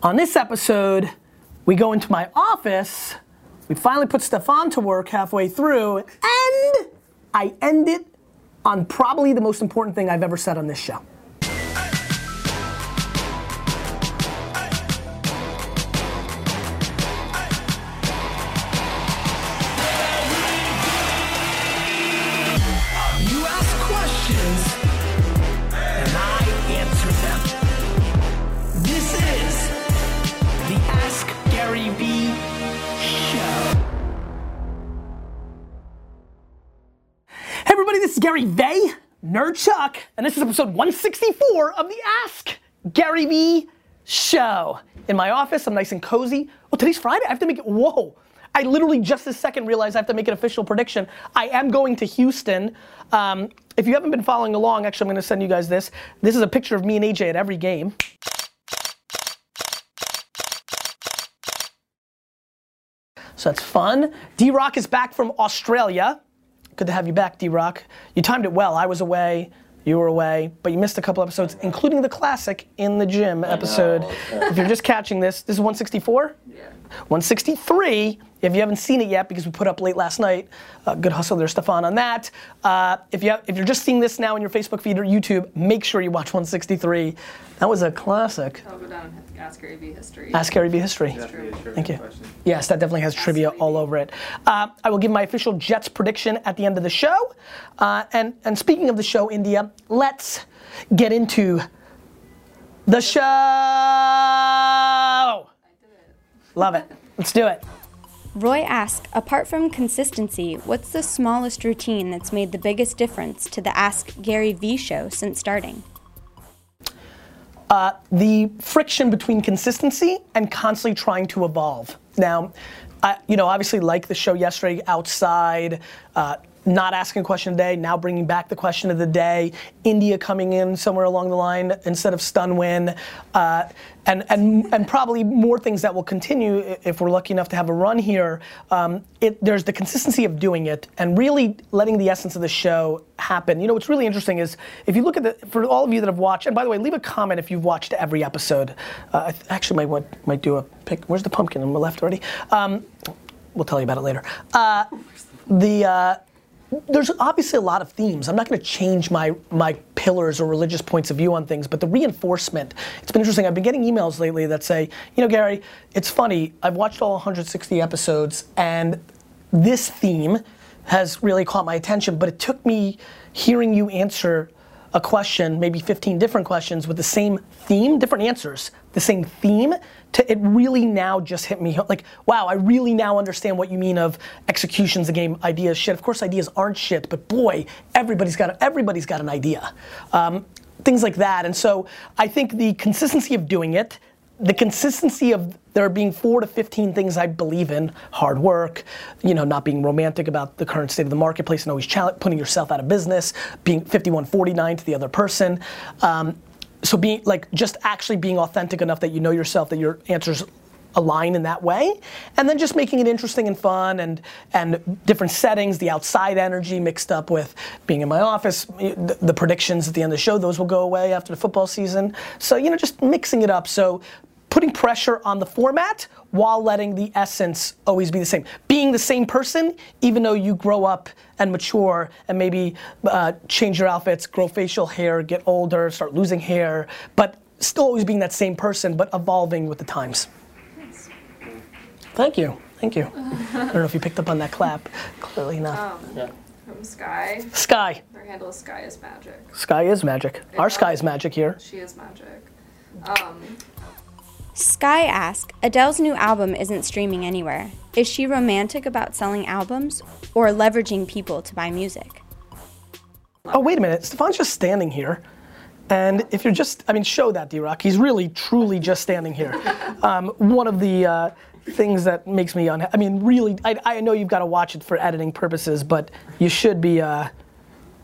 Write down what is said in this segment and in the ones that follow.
On this episode, we go into my office. We finally put Stefan to work halfway through, and I end it on probably the most important thing I've ever said on this show. This is Gary Vay, Nerd Chuck, and this is episode 164 of the Ask Gary Vee Show. In my office, I'm nice and cozy. Oh, today's Friday. I have to make it. Whoa! I literally just this second realized I have to make an official prediction. I am going to Houston. Um, if you haven't been following along, actually, I'm going to send you guys this. This is a picture of me and AJ at every game. So that's fun. D Rock is back from Australia. Good to have you back, D Rock. You timed it well. I was away, you were away, but you missed a couple episodes, including the classic in the gym episode. if you're just catching this, this is 164? Yeah. 163. If you haven't seen it yet, because we put up late last night, uh, good hustle there, Stefan, on that. Uh, if, you have, if you're just seeing this now in your Facebook feed or YouTube, make sure you watch 163. That was a classic. I'll go down and ask Gary Vee history. Ask Gary Vee history. true. Thank you. Yes, that definitely has trivia all over it. Uh, I will give my official Jets prediction at the end of the show. Uh, and, and speaking of the show, India, let's get into the show. Love it. Let's do it. Roy asks, apart from consistency, what's the smallest routine that's made the biggest difference to the Ask Gary Vee show since starting? the friction between consistency and constantly trying to evolve. Now, I, you know, obviously, like the show yesterday, outside, uh, not asking a question a day, now bringing back the question of the day, India coming in somewhere along the line instead of stun win, uh, and, and, and probably more things that will continue if we're lucky enough to have a run here. Um, it, there's the consistency of doing it and really letting the essence of the show happen. You know, what's really interesting is if you look at the, for all of you that have watched, and by the way, leave a comment if you've watched every episode. Uh, I th- actually might, might do a pick. Where's the pumpkin? My left already. Um, we'll tell you about it later. Uh, the, uh, there's obviously a lot of themes. I'm not going to change my my pillars or religious points of view on things, but the reinforcement. It's been interesting. I've been getting emails lately that say, you know, Gary, it's funny. I've watched all 160 episodes, and this theme has really caught my attention. But it took me hearing you answer a question, maybe 15 different questions with the same theme, different answers, the same theme, to it really now just hit me like, wow, I really now understand what you mean of execution's the game, ideas shit. Of course, ideas aren't shit, but boy, everybody's got everybody's got an idea. Um, things like that, and so I think the consistency of doing it, the consistency of there being four to 15 things I believe in, hard work, you know, not being romantic about the current state of the marketplace and always putting yourself out of business, being 5149 to the other person. Um, so being like just actually being authentic enough that you know yourself, that your answers align in that way, and then just making it interesting and fun and and different settings, the outside energy mixed up with being in my office, the, the predictions at the end of the show, those will go away after the football season. So you know, just mixing it up. So putting pressure on the format while letting the essence always be the same. Being the same person, even though you grow up and mature and maybe uh, change your outfits, grow facial hair, get older, start losing hair, but still always being that same person, but evolving with the times. Thank you. Thank you. I don't know if you picked up on that clap. Clearly not. Um, From Sky. Sky. Their handle is Sky is Magic. Sky is magic. Our sky is magic here. She is magic. Um, Sky asks, Adele's new album isn't streaming anywhere. Is she romantic about selling albums or leveraging people to buy music? Oh, wait a minute. Stefan's just standing here. And if you're just, I mean, show that, D Rock. He's really, truly just standing here. Um, one of the uh, things that makes me unhappy, I mean, really, I, I know you've got to watch it for editing purposes, but you should be, uh,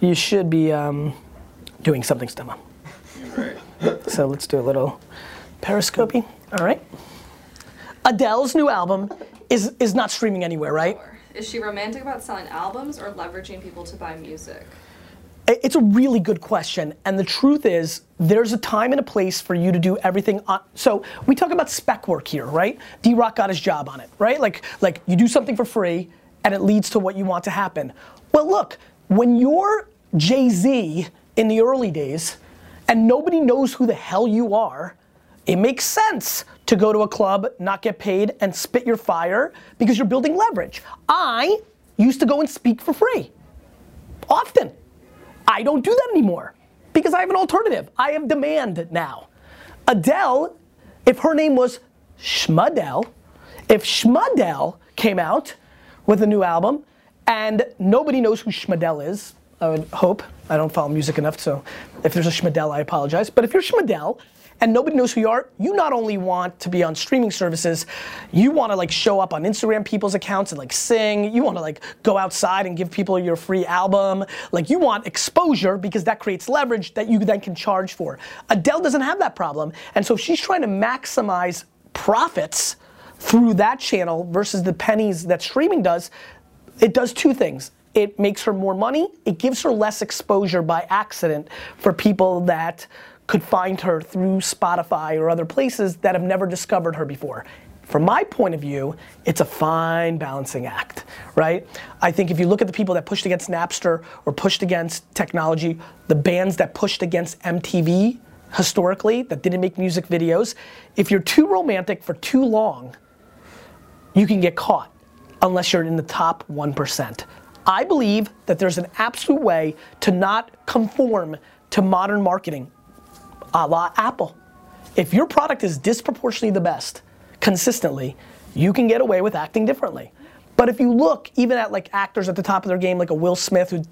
you should be um, doing something, Stema. So let's do a little periscoping. All right. Adele's new album is, is not streaming anywhere, right? is she romantic about selling albums or leveraging people to buy music? It's a really good question, and the truth is, there's a time and a place for you to do everything. On, so we talk about spec work here, right? D Rock got his job on it, right? Like, like you do something for free, and it leads to what you want to happen. Well, look, when you're Jay Z in the early days, and nobody knows who the hell you are, it makes sense to go to a club, not get paid, and spit your fire because you're building leverage. I used to go and speak for free often. I don't do that anymore because I have an alternative. I have demand now. Adele, if her name was Schmudel, if Schmudel came out with a new album and nobody knows who Schmudel is, I would hope. I don't follow music enough, so if there's a Schmudel, I apologize. But if you're Schmudel and nobody knows who you are, you not only want to be on streaming services, you want to like show up on Instagram people's accounts and like sing. You want to like go outside and give people your free album. Like you want exposure because that creates leverage that you then can charge for. Adele doesn't have that problem, and so she's trying to maximize profits through that channel versus the pennies that streaming does, it does two things. It makes her more money. It gives her less exposure by accident for people that could find her through Spotify or other places that have never discovered her before. From my point of view, it's a fine balancing act, right? I think if you look at the people that pushed against Napster or pushed against technology, the bands that pushed against MTV historically, that didn't make music videos, if you're too romantic for too long, you can get caught unless you're in the top 1%. I believe that there's an absolute way to not conform to modern marketing a la Apple. If your product is disproportionately the best, consistently, you can get away with acting differently. But if you look even at like actors at the top of their game, like a Will Smith who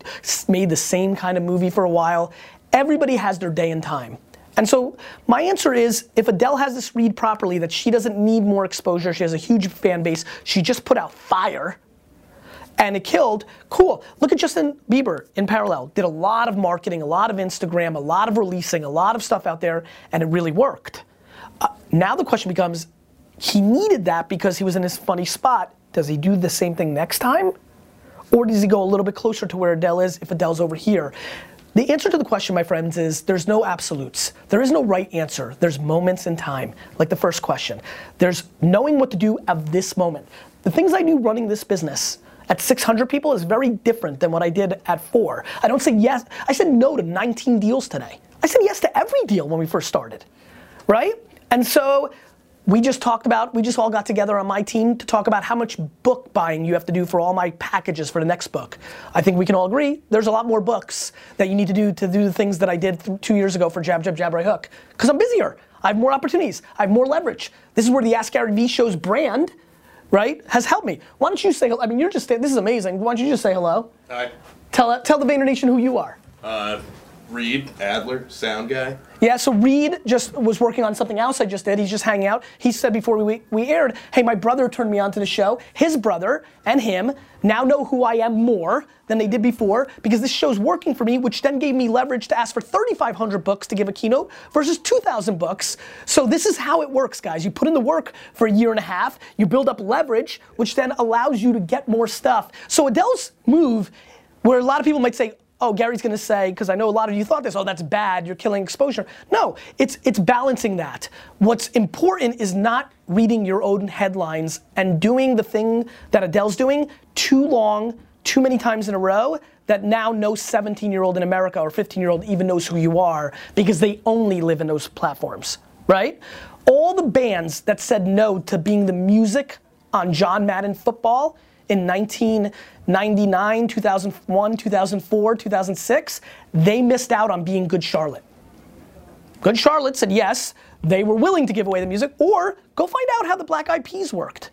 made the same kind of movie for a while, everybody has their day and time. And so my answer is if Adele has this read properly that she doesn't need more exposure, she has a huge fan base, she just put out fire, and it killed, cool. Look at Justin Bieber in parallel. Did a lot of marketing, a lot of Instagram, a lot of releasing, a lot of stuff out there, and it really worked. Uh, now the question becomes, he needed that because he was in this funny spot. Does he do the same thing next time? Or does he go a little bit closer to where Adele is if Adele's over here? The answer to the question, my friends, is there's no absolutes. There is no right answer. There's moments in time, like the first question. There's knowing what to do at this moment. The things I knew running this business at 600 people is very different than what I did at four. I don't say yes, I said no to 19 deals today. I said yes to every deal when we first started, right? And so we just talked about, we just all got together on my team to talk about how much book buying you have to do for all my packages for the next book. I think we can all agree there's a lot more books that you need to do to do the things that I did two years ago for Jab Jab Jab Right Hook. Because I'm busier. I have more opportunities. I have more leverage. This is where the Ask Gary Vee show's brand, right, has helped me. Why don't you say, hello I mean, you're just, this is amazing. Why don't you just say hello? Hi. Tell, tell the Vayner Nation who you are. Uh, Reed Adler, sound guy. Yeah, so Reed just was working on something else I just did. He's just hanging out. He said before we, we aired, hey, my brother turned me on to the show. His brother and him now know who I am more than they did before because this show's working for me, which then gave me leverage to ask for 3,500 books to give a keynote versus 2,000 books. So this is how it works, guys. You put in the work for a year and a half, you build up leverage, which then allows you to get more stuff. So Adele's move, where a lot of people might say, oh, Gary's gonna say, because I know a lot of you thought this, oh, that's bad, you're killing exposure. No, it's it's balancing that. What's important is not reading your own headlines and doing the thing that Adele's doing too long, too many times in a row, that now no 17 year old in America or 15 year old even knows who you are because they only live in those platforms, right? All the bands that said no to being the music on John Madden football in 1999, 2001, 2004, 2006, they missed out on being Good Charlotte. Good Charlotte said yes, they were willing to give away the music, or go find out how the Black Eyed Peas worked.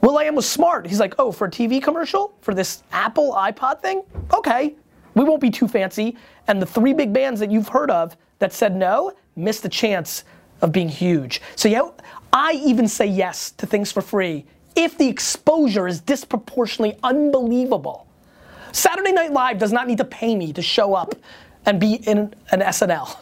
will.i.am was smart. He's like, oh, for a TV commercial? For this Apple iPod thing? Okay, we won't be too fancy. And the three big bands that you've heard of that said no missed the chance of being huge. So yeah, I even say yes to things for free if the exposure is disproportionately unbelievable. Saturday Night Live does not need to pay me to show up and be in an SNL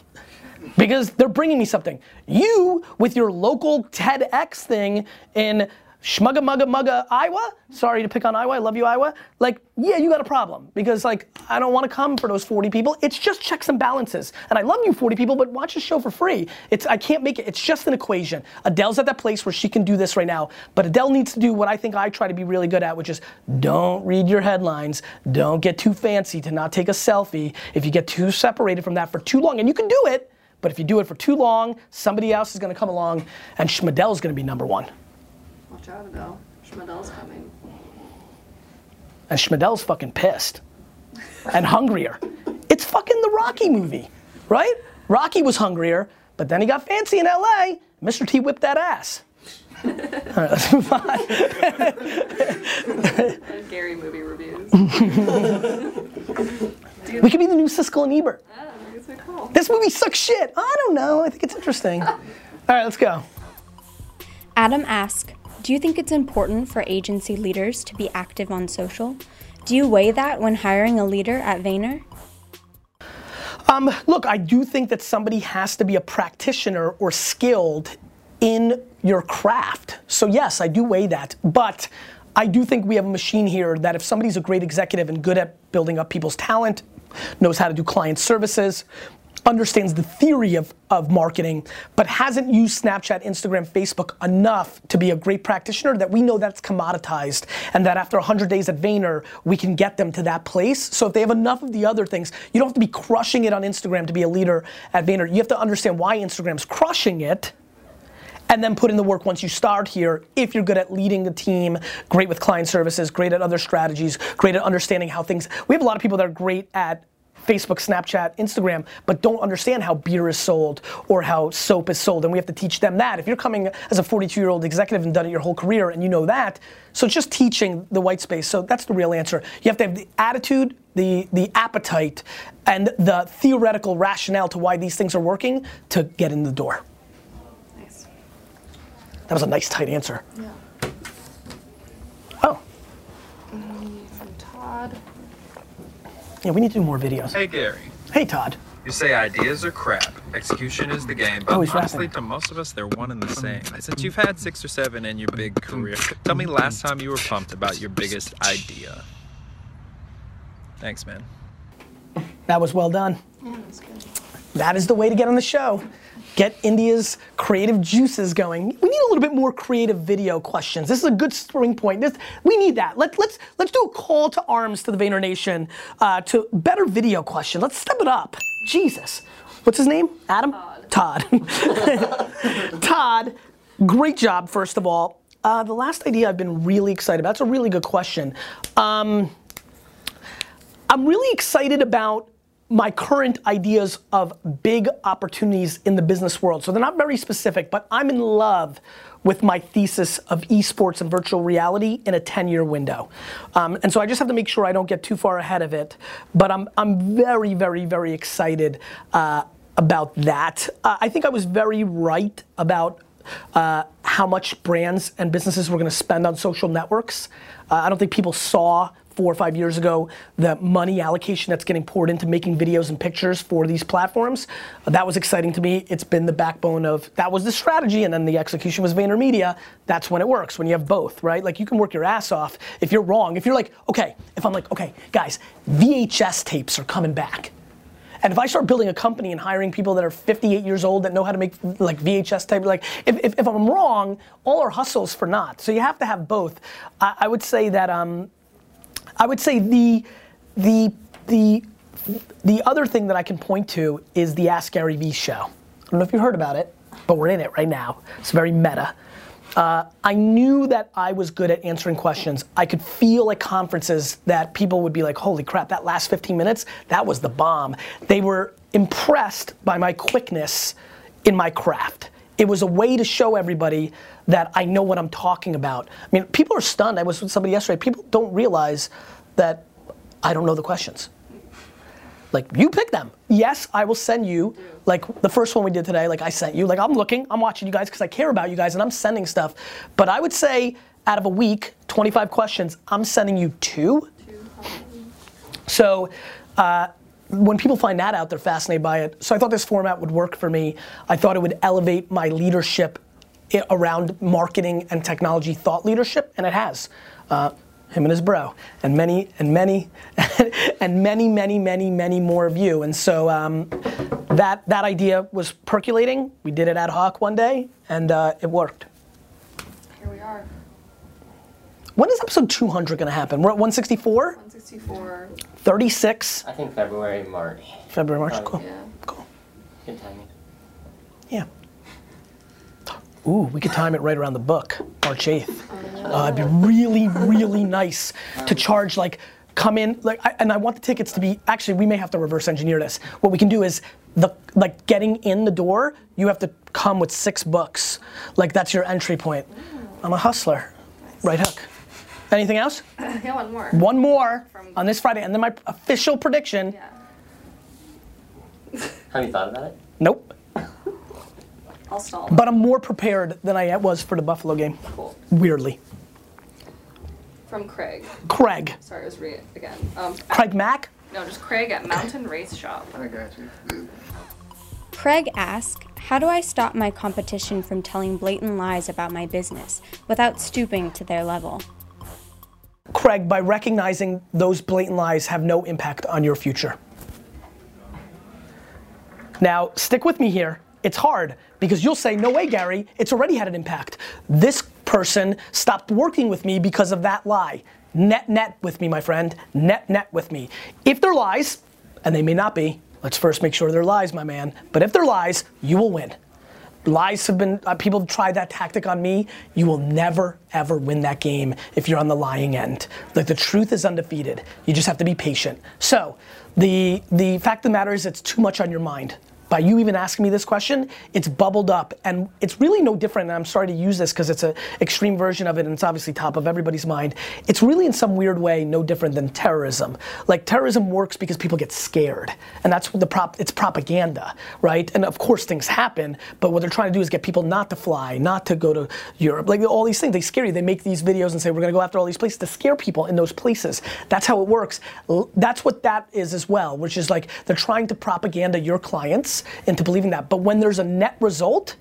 because they're bringing me something. You, with your local TEDx thing in Schmugga Mugga Mugga Iowa. Sorry to pick on Iowa. I love you, Iowa. Like, yeah, you got a problem because like I don't want to come for those 40 people. It's just checks and balances. And I love you 40 people, but watch the show for free. It's I can't make it. It's just an equation. Adele's at that place where she can do this right now, but Adele needs to do what I think I try to be really good at, which is don't read your headlines. Don't get too fancy to not take a selfie. If you get too separated from that for too long, and you can do it, but if you do it for too long, somebody else is going to come along, and Schmedel's going to be number one. Watch out, Adele. Schmedel's coming. And Schmedel's fucking pissed and hungrier. It's fucking the Rocky movie, right? Rocky was hungrier, but then he got fancy in LA. Mr. T whipped that ass. All right, let's move on. Gary movie reviews. We could be the new Siskel and Ebert. I think it's cool. This movie sucks shit. I don't know. I think it's interesting. All right, let's go. Adam asks, Do you think it's important for agency leaders to be active on social? Do you weigh that when hiring a leader at Vayner? Um, look, I do think that somebody has to be a practitioner or skilled in your craft. So yes, I do weigh that, but I do think we have a machine here that if somebody's a great executive and good at building up people's talent, knows how to do client services, understands the theory of, of marketing, but hasn't used Snapchat, Instagram, Facebook enough to be a great practitioner, that we know that's commoditized and that after 100 days at Vayner, we can get them to that place. So if they have enough of the other things, you don't have to be crushing it on Instagram to be a leader at Vayner. You have to understand why Instagram's crushing it and then put in the work once you start here if you're good at leading the team great with client services great at other strategies great at understanding how things we have a lot of people that are great at facebook snapchat instagram but don't understand how beer is sold or how soap is sold and we have to teach them that if you're coming as a 42 year old executive and done it your whole career and you know that so just teaching the white space so that's the real answer you have to have the attitude the, the appetite and the theoretical rationale to why these things are working to get in the door Nice. that was a nice tight answer. Yeah. Oh, From Todd. Yeah, we need to do more videos. Hey Gary, Hey, Todd. you say ideas are crap, execution is the game, but Oh, he's honestly, rapping. to most of us, they're one and the same. Since you've had six or seven in your big career, tell me last time you were pumped about your biggest idea. Thanks, man. That was well done. Yeah, that's good. That is the way to get on the show. Get India's creative juices going. We need a little bit more creative video questions. This is a good spring point. This, we need that. Let, let's let's do a call to arms to the Vayner Nation uh, to better video question. Let's step it up. Jesus, what's his name? Adam. Todd. Todd, great job. First of all, uh, the last idea I've been really excited about. That's a really good question. Um, I'm really excited about my current ideas of big opportunities in the business world. So they're not very specific, but I'm in love with my thesis of esports and virtual reality in a 10 year window. Um, and so I just have to make sure I don't get too far ahead of it. But I'm, I'm very, very, very excited uh, about that. Uh, I think I was very right about uh, how much brands and businesses were going to spend on social networks. Uh, I don't think people saw four or five years ago the money allocation that's getting poured into making videos and pictures for these platforms. That was exciting to me. It's been the backbone of that was the strategy, and then the execution was VaynerMedia. That's when it works when you have both, right? Like you can work your ass off if you're wrong. If you're like, okay, if I'm like, okay, guys, VHS tapes are coming back. And if I start building a company and hiring people that are 58 years old that know how to make like VHS type, like if, if, if I'm wrong, all our hustles for naught. So you have to have both. I, I would say that um, I would say the the the the other thing that I can point to is the Ask Gary Vee show. I don't know if you heard about it, but we're in it right now. It's very meta. Uh, I knew that I was good at answering questions. I could feel at conferences that people would be like, holy crap, that last 15 minutes, that was the bomb. They were impressed by my quickness in my craft. It was a way to show everybody that I know what I'm talking about. I mean, people are stunned. I was with somebody yesterday. People don't realize that I don't know the questions. Like you pick them. Yes, I will send you. Like the first one we did today, like I sent you. Like I'm looking, I'm watching you guys because I care about you guys and I'm sending stuff. But I would say out of a week, 25 questions, I'm sending you two. So uh, when people find that out, they're fascinated by it. So I thought this format would work for me. I thought it would elevate my leadership around marketing and technology thought leadership, and it has. Uh, him and his bro, and many, and many, and many, many, many, many more of you. And so um, that that idea was percolating. We did it ad hoc one day, and uh, it worked. Here we are. When is episode 200 going to happen? We're at 164, 164. 36, I think February, March. February, March. Cool. Yeah. Cool. Good timing. Yeah. Ooh, we could time it right around the book, March 8th. Uh, it'd be really, really nice to charge like, come in, like, I, and I want the tickets to be, actually, we may have to reverse engineer this. What we can do is, the like getting in the door, you have to come with six books. Like that's your entry point. I'm a hustler. Right hook. Anything else? Yeah, one more. One more From- on this Friday, and then my official prediction. Yeah. Have you thought about it? Nope. I'll stall. But I'm more prepared than I was for the Buffalo game. Cool. Weirdly. From Craig. Craig. Sorry, I was reading it again. Um, Craig Mack? No, just Craig at Mountain Race Shop. I got you. Craig asks, How do I stop my competition from telling blatant lies about my business without stooping to their level? Craig, by recognizing those blatant lies have no impact on your future. Now, stick with me here. It's hard because you'll say, No way, Gary, it's already had an impact. This person stopped working with me because of that lie. Net, net with me, my friend. Net, net with me. If they're lies, and they may not be, let's first make sure they're lies, my man. But if they're lies, you will win. Lies have been, uh, people have tried that tactic on me. You will never, ever win that game if you're on the lying end. Like the truth is undefeated. You just have to be patient. So, the, the fact of the matter is, it's too much on your mind. By you even asking me this question, it's bubbled up, and it's really no different. And I'm sorry to use this because it's an extreme version of it, and it's obviously top of everybody's mind. It's really, in some weird way, no different than terrorism. Like terrorism works because people get scared, and that's what the prop. It's propaganda, right? And of course, things happen, but what they're trying to do is get people not to fly, not to go to Europe, like all these things. They scare you. They make these videos and say we're going to go after all these places to scare people in those places. That's how it works. That's what that is as well, which is like they're trying to propaganda your clients into believing that. But when there's a net result,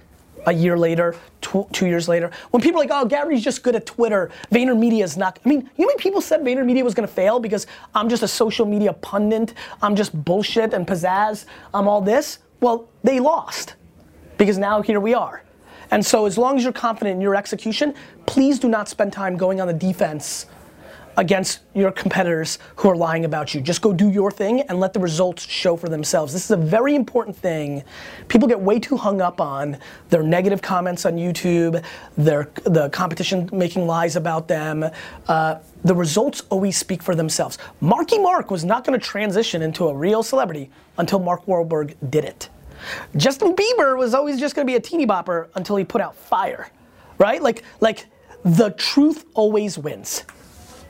a year later, tw- two years later, when people are like, oh, Gary's just good at Twitter, VaynerMedia is not. I mean, you know people said VaynerMedia was gonna fail because I'm just a social media pundit, I'm just bullshit and pizzazz, I'm all this? Well, they lost because now here we are. And so, as long as you're confident in your execution, please do not spend time going on the defense against your competitors who are lying about you. Just go do your thing and let the results show for themselves. This is a very important thing. People get way too hung up on their negative comments on YouTube, their the competition making lies about them. Uh, the results always speak for themselves. Marky Mark was not going to transition into a real celebrity until Mark Wahlberg did it. Justin Bieber was always just going to be a teeny bopper until he put out fire, right? Like like the truth always wins.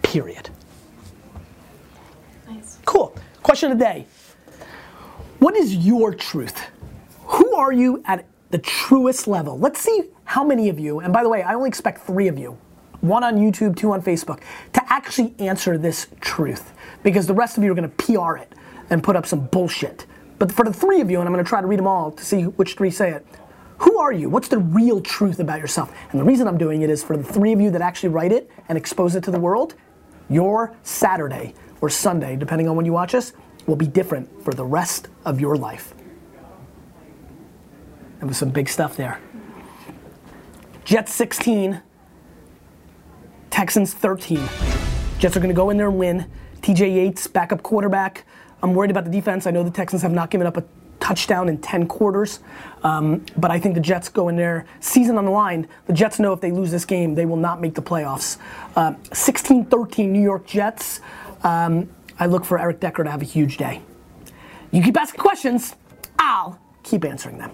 Period. Nice. Cool. Question of the day. What is your truth? Who are you at the truest level? Let's see how many of you, and by the way, I only expect three of you, one on YouTube, two on Facebook, to actually answer this truth. Because the rest of you are gonna PR it and put up some bullshit. But for the three of you, and I'm gonna try to read them all to see which three say it, who are you? What's the real truth about yourself? And the reason I'm doing it is for the three of you that actually write it and expose it to the world, your Saturday or Sunday, depending on when you watch us, will be different for the rest of your life. There was some big stuff there. Jets 16, Texans 13. Jets are going to go in there and win. TJ Yates, backup quarterback. I'm worried about the defense. I know the Texans have not given up a touchdown in 10 quarters, um, but I think the Jets go in there, season on the line. The Jets know if they lose this game, they will not make the playoffs. 16 13 New York Jets. Um, I look for Eric Decker to have a huge day. You keep asking questions, I'll keep answering them.